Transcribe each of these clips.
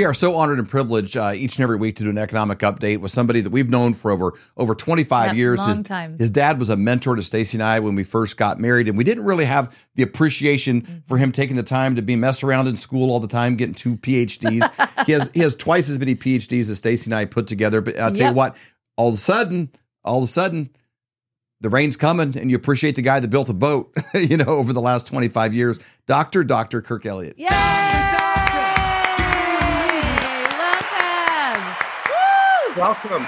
We are so honored and privileged uh, each and every week to do an economic update with somebody that we've known for over over 25 Yep, years. long his, time. his dad was a mentor to Stacy and I when we first got married, and we didn't really have the appreciation Mm-hmm. for him taking the time to be messed around in school all the time, getting two PhDs. he has he has twice as many PhDs as Stacy and I put together. But I'll tell Yep. you what, all of a sudden, all of a sudden, the rain's coming, and you appreciate the guy that built a boat. you know, over the last 25 years, Doctor Doctor Kirk Elliott. Yay! Welcome.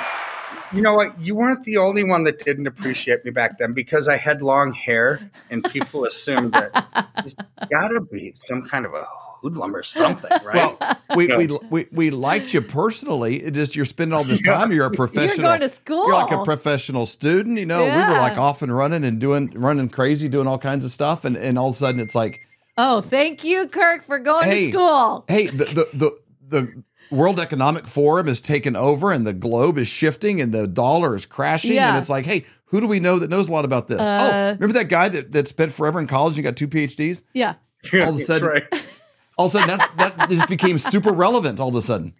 You know what? You weren't the only one that didn't appreciate me back then because I had long hair, and people assumed that there's got to be some kind of a hoodlum or something, right? Well, we, No. we we we liked you personally. It just you're spending all this time. You're a professional. going to school. You're like a professional student. You know, we were like off and running and doing running crazy, doing all kinds of stuff, and and all of a sudden it's like, Oh, thank you, Kirk, for going Hey. to school. hey, the the the, the World Economic Forum is taken over, and the globe is shifting, and the dollar is crashing, Yeah. and it's like, hey, who do we know that knows a lot about this? oh, Uh, remember that guy that that spent forever in college and got two PhDs? Yeah. all of a sudden- right. All of a sudden, that that just became super relevant. All of a sudden,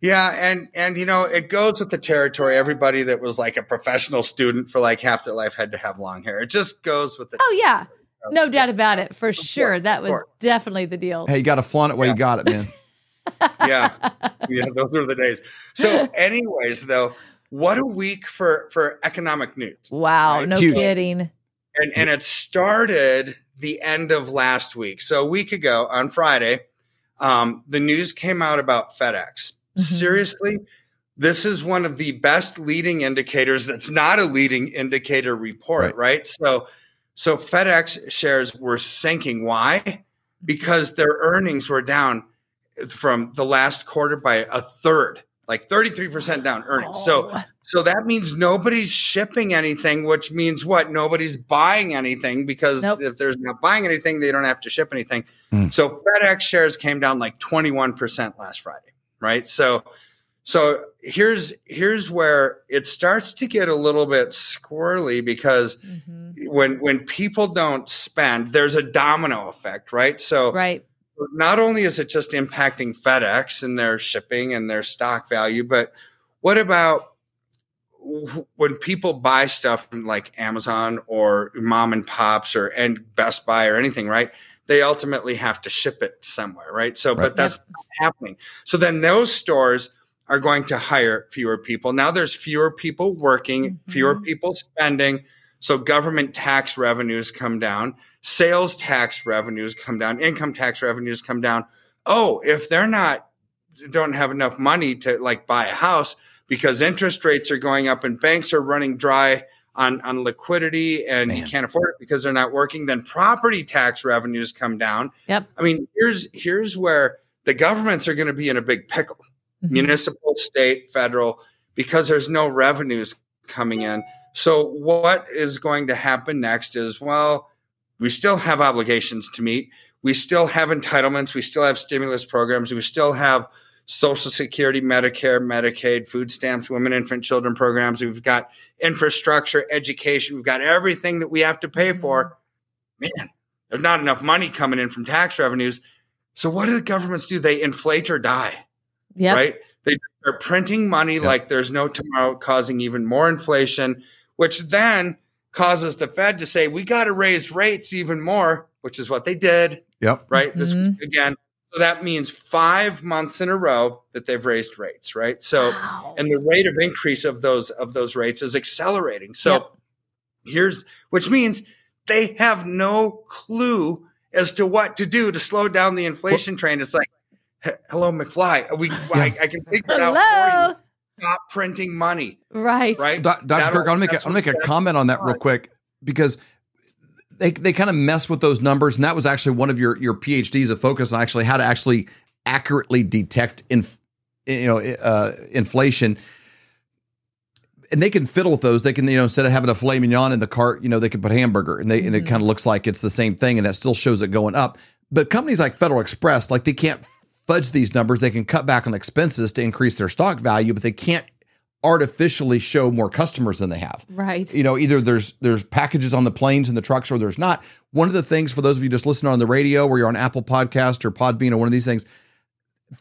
Yeah, and and you know it goes with the territory. Everybody that was like a professional student for like half their life had to have long hair. It just goes with the. Oh, yeah. No doubt about it. For sure. that was definitely the deal. hey, you got to flaunt it while you got it, man. yeah, yeah, those were the days. So, anyways, though, what a week for for economic news. Wow. Right. No Huge. kidding. and and it started the end of last week. So a week ago on Friday, um, the news came out about FedEx. Mhm. Seriously, this is one of the best leading indicators. That's not a leading indicator report, Right. right? So, so FedEx shares were sinking. Why? Because their earnings were down from the last quarter by a third, like thirty three percent down earnings. So. Oh. So that means nobody's shipping anything, which means what? Nobody's buying anything because Nope. if there's not buying anything, they don't have to ship anything. Mm. So FedEx shares came down like 21% last Friday, right? So so here's here's where it starts to get a little bit squirrely because Mhm. when when people don't spend, there's a domino effect, right? So Right. Not only is it just impacting FedEx and their shipping and their stock value, but what about when people buy stuff from like Amazon or mom and pops or and Best Buy or anything, right? They ultimately have to ship it somewhere, right? So, Right. but that's not happening. So then those stores are going to hire fewer people. Now there's fewer people working, fewer Mhm. people spending. So government tax revenues come down, sales tax revenues come down, income tax revenues come down. Oh, if they're not don't have enough money to like buy a house because interest rates are going up and banks are running dry on on liquidity and you Man. can't afford it because they're not working, then property tax revenues come down. Yep. I mean, here's here's where the governments are going to be in a big pickle Mhm. municipal, state, federal, because there's no revenues coming in. So what is going to happen next is well, we still have obligations to meet. We still have entitlements. We still have stimulus programs. We still have Social Security, Medicare, Medicaid, food stamps, women, infant, children programs. We've got infrastructure, education. We've got everything that we have to pay for. Mm-hmm. Man, there's not enough money coming in from tax revenues. So what do the governments do? They inflate or die Yep. right? They are printing money like there's no tomorrow, causing even more inflation, which then causes the Fed to say, we got to raise rates even more, which is what they did, Yep. right? This Mhm. week again. So that means five months in a row that they've raised rates, right? So, Wow. and the rate of increase of those of those rates is accelerating. So Yep. here's which means they have no clue as to what to do to slow down the inflation train. It's like, hello, McFly. We I, I can figure it out for you. Stop printing money, Right. right? Doc- Dr. That'll- Kirk, I'll make a, that's I'll make a comment on that real quick because they they kind of mess with those numbers, and that was actually one of your your PhDs of focus on actually how to actually accurately detect inf, you know uh, inflation. And they can fiddle with those. They can, you know, instead of having a filet mignon in the cart, you know, they can put hamburger, and they and it Mhm. kind of looks like it's the same thing, and that still shows it going up. But companies like Federal Express, like they can't fudge these numbers. They can cut back on expenses to increase their stock value, but they can't artificially show more customers than they have Right. you know either there's there's packages on the planes and the trucks or there's not one of the things for those of you just listening on the radio or you're on apple podcast or podbean or one of these things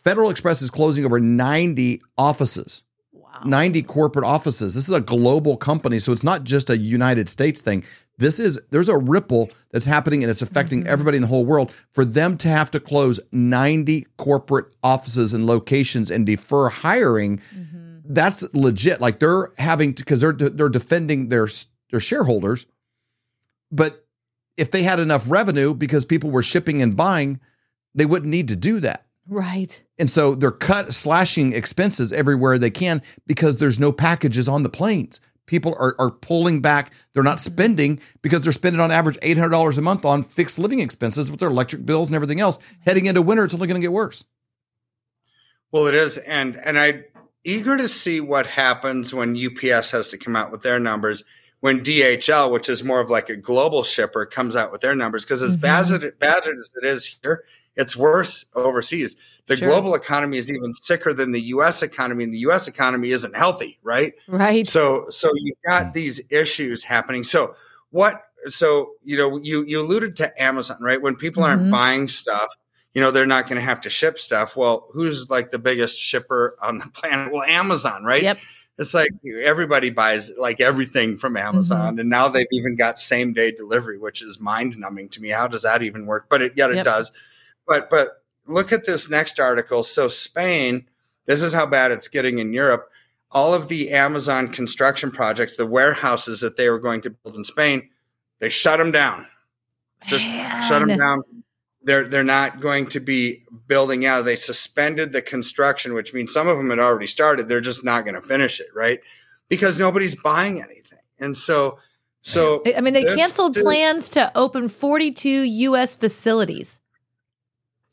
Federal Express is closing over 90 offices. Wow. 90 corporate offices. This is a global company, so it's not just a United States thing. This is there's a ripple that's happening and it's affecting Mhm. everybody in the whole world. For them to have to close 90 corporate offices and locations and defer hiring, Mhm. that's legit. Like they're having to because they're they're defending their their shareholders. But if they had enough revenue because people were shipping and buying, they wouldn't need to do that. Right. And so they're cut slashing expenses everywhere they can because there's no packages on the planes. People are, are pulling back. They're not mm-hmm. spending because they're spending on average $800 a month on fixed living expenses with their electric bills and everything else. Mm-hmm. Heading into winter, it's only going to get worse. Well, it is, and and I'm eager to see what happens when UPS has to come out with their numbers. When DHL, which is more of like a global shipper, comes out with their numbers, because as mm-hmm. bad as it, bad as it is here, it's worse overseas. The Sure. global economy is even sicker than the U.S. economy, and the U.S. economy isn't healthy, right? Right. So so you've got these issues happening. So what so you know you you alluded to Amazon, right? When people aren't Mhm. buying stuff, you know, they're not going to have to ship stuff. Well, who's like the biggest shipper on the planet? Well, Amazon, right? Yep. It's like everybody buys like everything from Mm-hmm. Amazon, and now they've even got same day delivery, which is mind numbing to me. How does that even work? But it, yet it Yep. does. But but look at this next article. So Spain, this is how bad it's getting in Europe. All of the Amazon construction projects, the warehouses that they were going to build in Spain, they shut them down. Just shut them down. They're they're not going to be building out. They suspended the construction, which means some of them had already started. They're just not going to finish it, right? Because nobody's buying anything, and so so I mean, they canceled plans to open 42 U.S. facilities.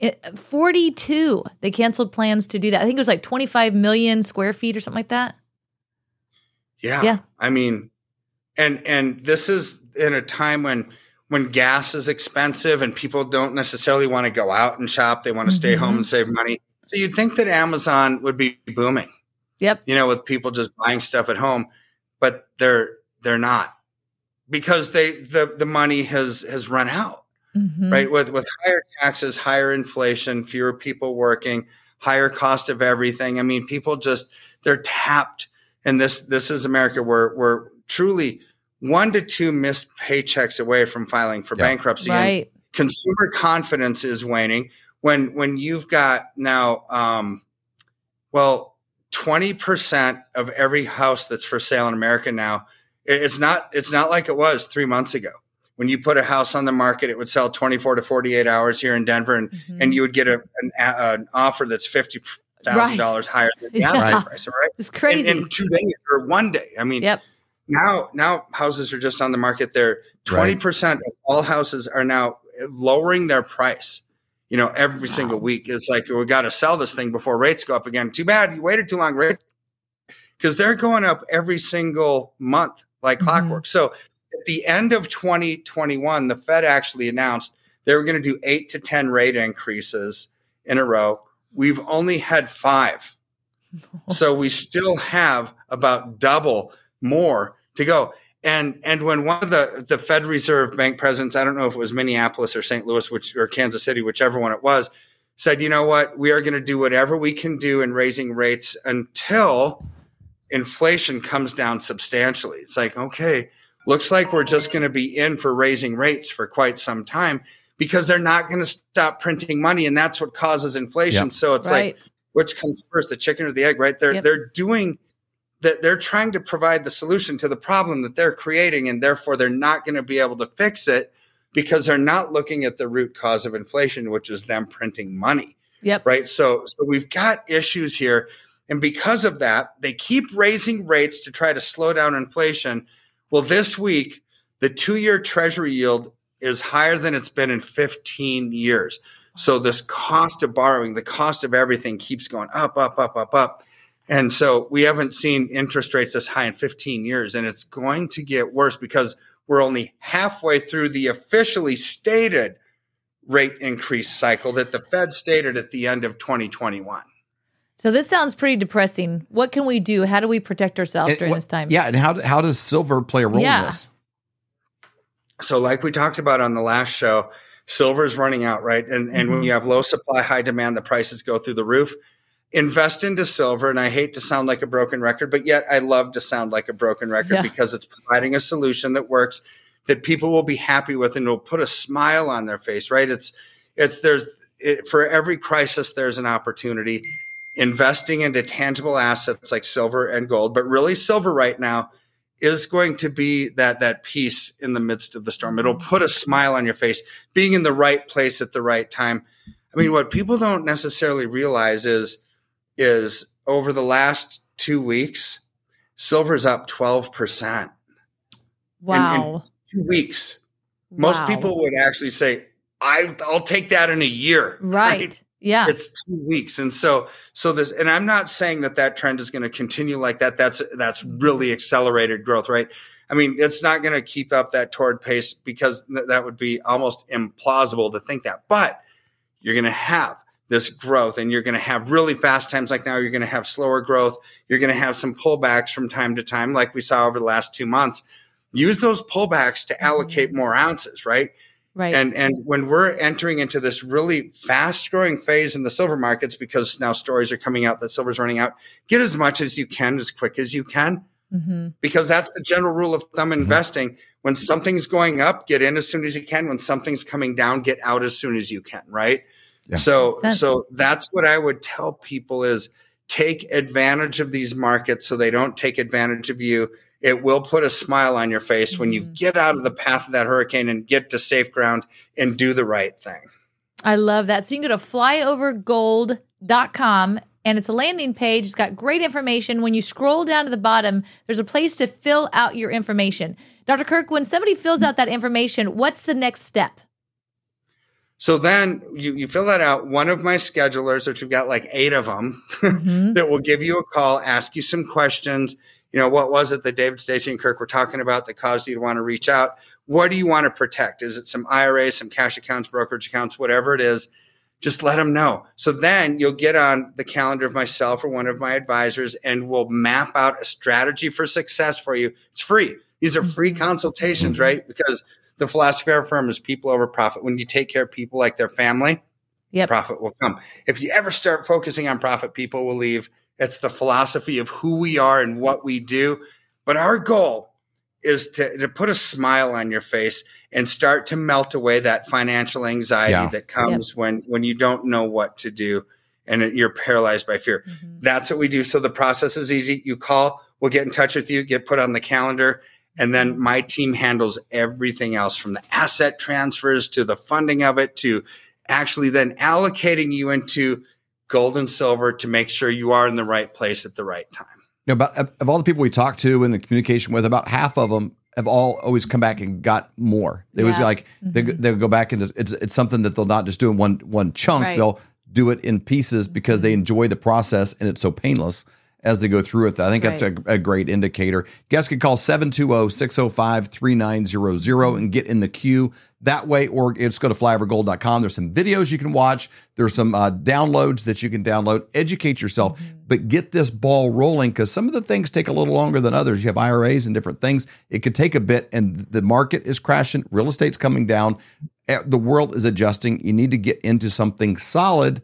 It, 42. They canceled plans to do that. I think it was like 25 million square feet or something like that. Yeah. Yeah. I mean, and and this is in a time when when gas is expensive and people don't necessarily want to go out and shop. They want to stay Mhm. home and save money. So you'd think that Amazon would be booming, Yep. you know, with people just buying stuff at home, but they're they're not because they the the money has has run out Mhm. right? With with higher taxes higher inflation fewer people working higher cost of everything. I mean people just they're tapped. And this this is america. We're we're truly one to two missed paychecks away from filing for Yeah. bankruptcy. And Right. consumer confidence is waning. When when you've got now um well 20% of every house that's for sale in america now it's not it's not like it was 3 months ago when you put a house on the market it would sell 24 to 48 hours here in denver and Mhm. and you would get a, an, a, an offer that's $50,000 higher than the asking Yeah. price all right it's crazy. in, in 2 days or one day i mean yep. now now houses are just on the market they're 20% of all houses are now lowering their price you know every single week it's like we got to sell this thing before rates go up again too bad you waited too long right because they're going up every single month like Mhm. clockwork so at the end of 2021 the fed actually announced they were going to do 8 to 10 rate increases in a row we've only had 5 so we still have about double more to go. And and when one of the the Fed Reserve Bank presidents, I don't know if it was Minneapolis or St. Louis, which or Kansas City, whichever one it was, said, you know what, we are going to do whatever we can do in raising rates until inflation comes down substantially. It's like, okay, looks like we're just going to be in for raising rates for quite some time because they're not going to stop printing money, and that's what causes inflation. Yep. So it's like which comes first, the chicken or the egg, right? They're Yep. they're doing that they're trying to provide the solution to the problem that they're creating, and therefore they're not going to be able to fix it because they're not looking at the root cause of inflation, which is them printing money, Yep. right? So so we've got issues here. And because of that, they keep raising rates to try to slow down inflation. Well, this week, the two year treasury yield is higher than it's been in 15 years. So this cost of borrowing, the cost of everything keeps going up, up, up, up, up. And so we haven't seen interest rates this high in 15 years. And it's going to get worse because we're only halfway through the officially stated rate increase cycle that the Fed stated at the end of 2021. So this sounds pretty depressing. What can we do? How do we protect ourselves And during what- this time? Yeah, and how how does silver play a role Yeah. in this? So, like we talked about on the last show, Silver is running out, right? And and Mm-hmm. when you have low supply, high demand, the prices go through the roof. Invest into silver, and I hate to sound like a broken record, but yet I love to sound like a broken record Yeah. because it's providing a solution that works, that people will be happy with, and will put a smile on their face, right? It's it's there's it, for every crisis there's an opportunity. Investing into tangible assets like silver and gold, but really silver right now is going to be that that peace in the midst of the storm. It'll mm-hmm. put a smile on your face, being in the right place at the right time. I mean, what people don't necessarily realize is is over the last two weeks, silver's up twelve percent. Wow. Two weeks. Most people would actually say, I, "I'll take that in a year." Right. Yeah. it's two weeks and so so this and i'm not saying that that trend is going to continue like that. That's that's really accelerated growth right? I mean it's not going to keep up that toward pace because th- that would be almost implausible to think that but you're going to have this growth and you're going to have really fast times like now you're going to have slower growth you're going to have some pullbacks from time to time like we saw over the last two months. Use those pullbacks to allocate mm-hmm. more ounces right right. and and when we're entering into this really fast growing phase in the silver markets, because now stories are coming out that silver's running out, get as much as you can as quick as you can, hmm because that's the general rule of thumb in Mhm. investing. When something's going up, get in as soon as you can. When something's coming down, get out as soon as you can. Right. Yeah. So Makes so that's what I would tell people is take advantage of these markets so they don't take advantage of you. It will put a smile on your face when you Mhm. get out of the path of that hurricane and get to safe ground and do the right thing. I love that. So you can go to flyovergold.com and it's a landing page. It's got great information. When you scroll down to the bottom, there's a place to fill out your information. Dr. Kirk, when somebody fills out that information, what's the next step? So then you, you fill that out. One of my schedulers, which we've got like eight of them, Mhm. that will give you a call, ask you some questions. You know, what was it that David, Stacy, and Kirk were talking about that caused you to want to reach out? What do you want to protect? Is it some IRAs, some cash accounts, brokerage accounts, whatever it is? Just let them know. So then you'll get on the calendar of myself or one of my advisors and we'll map out a strategy for success for you. It's free. These are free mm-hmm. consultations, mm-hmm. right? Because the philosophy of our firm is people over profit. When you take care of people like their family, Yep. profit will come. If you ever start focusing on profit, people will leave. It's the philosophy of who we are and what we do. But our goal is to, to put a smile on your face and start to melt away that financial anxiety Yeah. that comes when when you don't know what to do and it- you're paralyzed by fear. Mhm. That's what we do. So the process is easy. You call, we'll get in touch with you, get put on the calendar, and then my team handles everything else from the asset transfers to the funding of it to actually then allocating you into gold and silver to make sure you are in the right place at the right time. You know, about of all the people we talked to and the communication with, about half of them have all always come back and got more. It was Yeah. like they mm-hmm. they'll go back and it's it's something that they'll not just do in one one chunk. Right. They'll do it in pieces because they mm-hmm. enjoy the process and it's so painless as they go through it. I think that's a, a great indicator. You guys can call 720-605-3900 and get in the queue that way, or just go to flyovergold.com. There's some videos you can watch. There's some uh, downloads that you can download. Educate yourself, but get this ball rolling because some of the things take a little longer than others. You have IRAs and different things. It could take a bit, and the market is crashing. Real estate's coming down. Eh, The world is adjusting. You need to get into something solid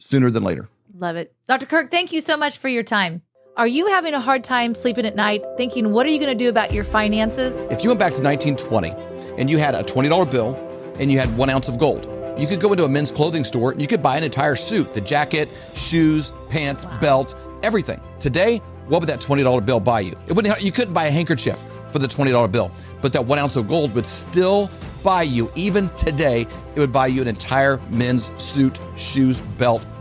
sooner than later. Love it. Dr. Kirk, thank you so much for your time. Are you having a hard time sleeping at night thinking, what are you going to do about your finances? If you went back to 1920 and you had a $20 bill and you had one ounce of gold, you could go into a men's clothing store and you could buy an entire suit the jacket, shoes, pants, belt, everything. Today, what would that $20 bill buy you? It wouldn't, you couldn't buy a handkerchief for the $20 bill, but that one ounce of gold would still buy you, even today, it would buy you an entire men's suit, shoes, belt,